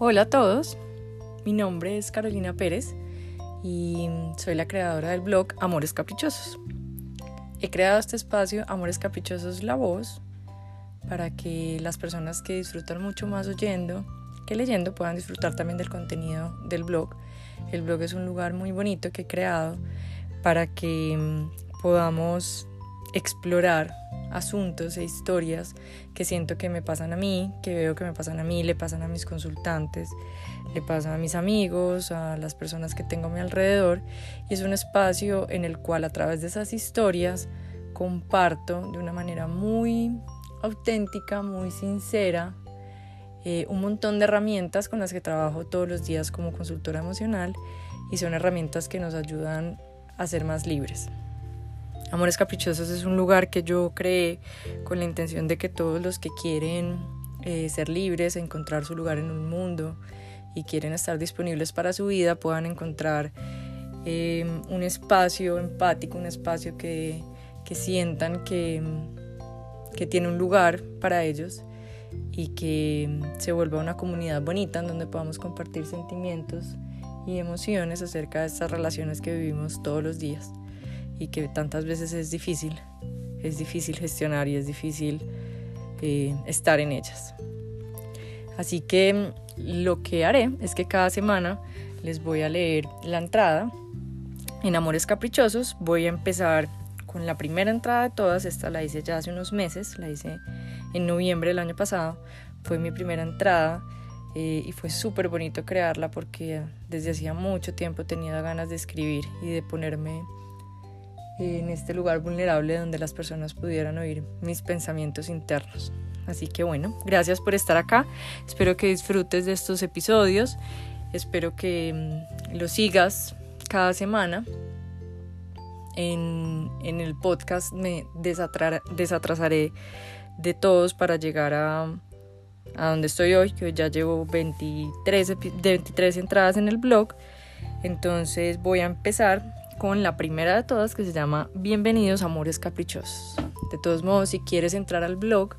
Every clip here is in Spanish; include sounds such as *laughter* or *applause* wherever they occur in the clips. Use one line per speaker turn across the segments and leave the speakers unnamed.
Hola a todos, mi nombre es Carolina Pérez y soy la creadora del blog Amores Caprichosos. He creado este espacio Amores Caprichosos La Voz para que las personas que disfrutan mucho más oyendo que leyendo puedan disfrutar también del contenido del blog. El blog es un lugar muy bonito que he creado para que mm, podamos explorar asuntos e historias que siento que me pasan a mí, que veo que me pasan a mí, le pasan a mis consultantes, le pasan a mis amigos, a las personas que tengo a mi alrededor. Y es un espacio en el cual a través de esas historias comparto de una manera muy auténtica, muy sincera, eh, un montón de herramientas con las que trabajo todos los días como consultora emocional y son herramientas que nos ayudan a ser más libres. Amores Caprichosos es un lugar que yo creé con la intención de que todos los que quieren eh, ser libres, encontrar su lugar en un mundo y quieren estar disponibles para su vida puedan encontrar em, un espacio empático, un espacio que, que sientan que, que tiene un lugar para ellos y que se vuelva una comunidad bonita en donde podamos compartir sentimientos y emociones acerca de estas relaciones que vivimos todos los días y que tantas veces es difícil, es difícil gestionar y es difícil eh, estar en ellas. Así que mm, lo que haré es que cada semana les voy a leer la entrada en Amores Caprichosos. Voy a empezar con la primera entrada de todas, esta la hice ya hace unos meses, la hice en noviembre del año pasado, fue mi primera entrada eh, y fue súper bonito crearla porque desde hacía mucho tiempo tenía ganas de escribir y de ponerme en este lugar vulnerable donde las personas pudieran oír mis pensamientos internos. Así que bueno, gracias por estar acá. Espero que disfrutes de estos episodios. Espero que mm, lo sigas cada semana. En, en el podcast me desatrasaré de todos para llegar a, a donde estoy hoy, que ya llevo 23, 23 entradas en el blog. Entonces voy a empezar con la primera de todas que se llama Bienvenidos Amores Caprichosos. De todos modos, si quieres entrar al blog,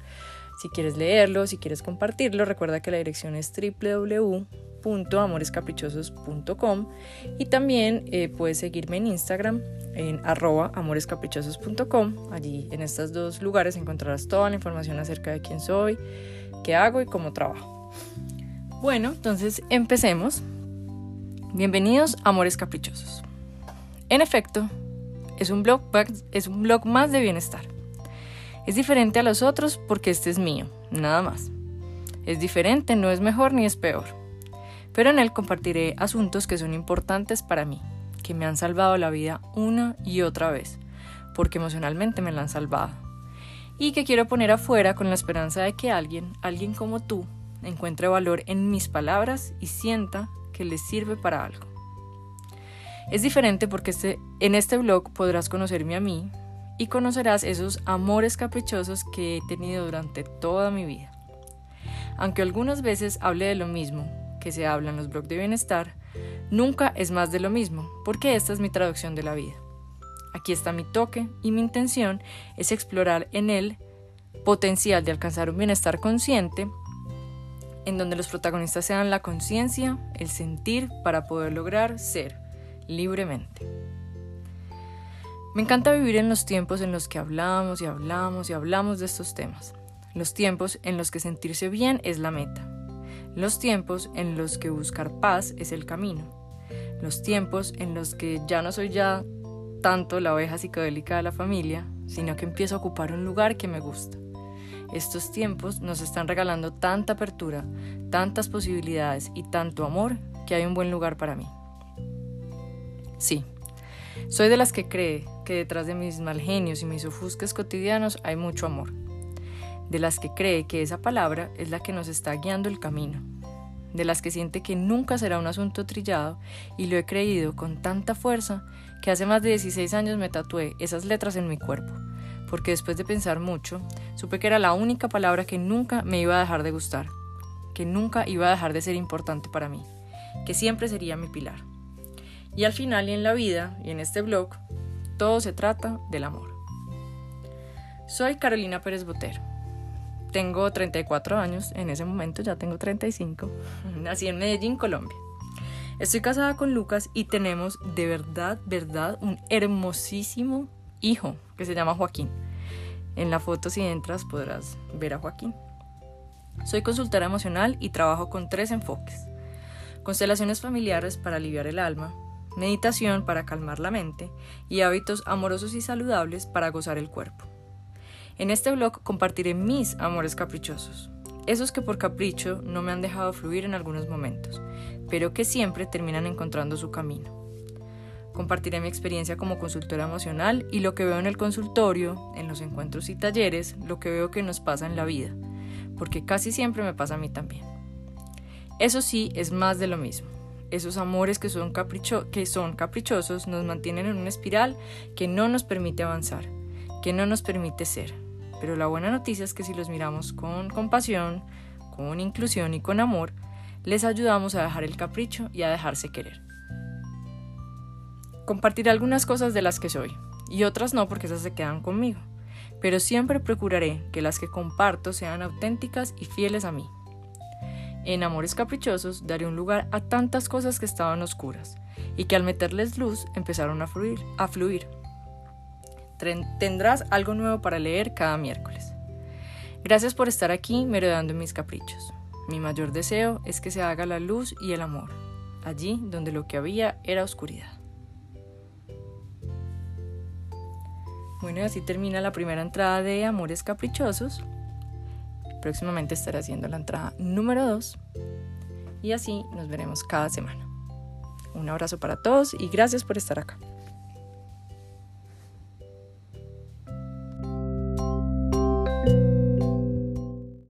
si quieres leerlo, si quieres compartirlo, recuerda que la dirección es www.amorescaprichosos.com y también eh, puedes seguirme en Instagram en arroba amorescaprichosos.com. Allí en estos dos lugares encontrarás toda la información acerca de quién soy, qué hago y cómo trabajo. Bueno, entonces empecemos. Bienvenidos Amores Caprichosos. En efecto, es un blog, más de bienestar. Es diferente a los otros porque este es mío, nada más. Es diferente, no es mejor ni es peor. Pero en él compartiré asuntos que son importantes para mí, que me han salvado la vida una y otra vez, porque emocionalmente me la han salvado. Y que quiero poner afuera con la esperanza de que alguien, alguien como tú, encuentre valor en mis palabras y sienta que les sirve para algo. Es diferente porque este, en este blog podrás conocerme a mí y conocerás esos amores caprichosos que he tenido durante toda mi vida. Aunque algunas veces hable de lo mismo que se habla en los blogs de bienestar, nunca es más de lo mismo, porque esta es mi traducción de la vida. Aquí está mi toque y mi intención es explorar en él potencial de alcanzar un bienestar consciente en donde los protagonistas sean la conciencia, el sentir para poder lograr ser libremente. Me encanta vivir en los tiempos en los que hablamos y hablamos y hablamos de estos temas. Los tiempos en los que sentirse bien es la meta. Los tiempos en los que buscar paz es el camino. Los tiempos en los que ya no soy ya tanto la oveja psicodélica de la familia, sino que empiezo a ocupar un lugar que me gusta. Estos tiempos nos están regalando tanta apertura, tantas posibilidades y tanto amor que hay un buen lugar para mí. Sí, soy de las que cree que detrás de mis mal genios y mis ofusques cotidianos hay mucho amor. De las que cree que esa palabra es la que nos está guiando el camino. De las que siente que nunca será un asunto trillado y lo he creído con tanta fuerza que hace más de 16 años me tatué esas letras en mi cuerpo. Porque después de pensar mucho, supe que era la única palabra que nunca me iba a dejar de gustar, que nunca iba a dejar de ser importante para mí, que siempre sería mi pilar. Y al final y en la vida y en este blog, todo se trata del amor. Soy Carolina Pérez Botero. tengo 34 años, en ese momento ya tengo 35. *laughs* Nací en Medellín, Colombia. Estoy casada con Lucas y tenemos de verdad, verdad, un hermosísimo hijo que se llama Joaquín. En la foto si entras podrás ver a Joaquín. Soy consultora emocional y trabajo con tres enfoques. Constelaciones familiares para aliviar el alma, meditación para calmar la mente y hábitos amorosos y saludables para gozar el cuerpo. En este blog compartiré mis amores caprichosos, esos que por capricho no me han dejado fluir en algunos momentos, pero que siempre terminan encontrando su camino. Compartiré mi experiencia como consultora emocional y lo que veo en el consultorio, en los encuentros y talleres, lo que veo que nos pasa en la vida, porque casi siempre me pasa a mí también. Eso sí, es más de lo mismo. Esos amores que son, capricho que son caprichosos nos mantienen en una espiral que no nos permite avanzar, que no nos permite ser. Pero la buena noticia es que si los miramos con compasión, con inclusión y con amor, les ayudamos a dejar el capricho y a dejarse querer. Compartiré algunas cosas de las que soy y otras no porque esas se quedan conmigo, pero siempre procuraré que las que comparto sean auténticas y fieles a mí. En Amores Caprichosos daré un lugar a tantas cosas que estaban oscuras y que al meterles luz empezaron a fluir, a fluir. Tendrás algo nuevo para leer cada miércoles. Gracias por estar aquí merodeando mis caprichos. Mi mayor deseo es que se haga la luz y el amor, allí donde lo que había era oscuridad. Bueno, y así termina la primera entrada de Amores Caprichosos. Próximamente estaré haciendo la entrada número 2 y así nos veremos cada semana. Un abrazo para todos y gracias por estar acá.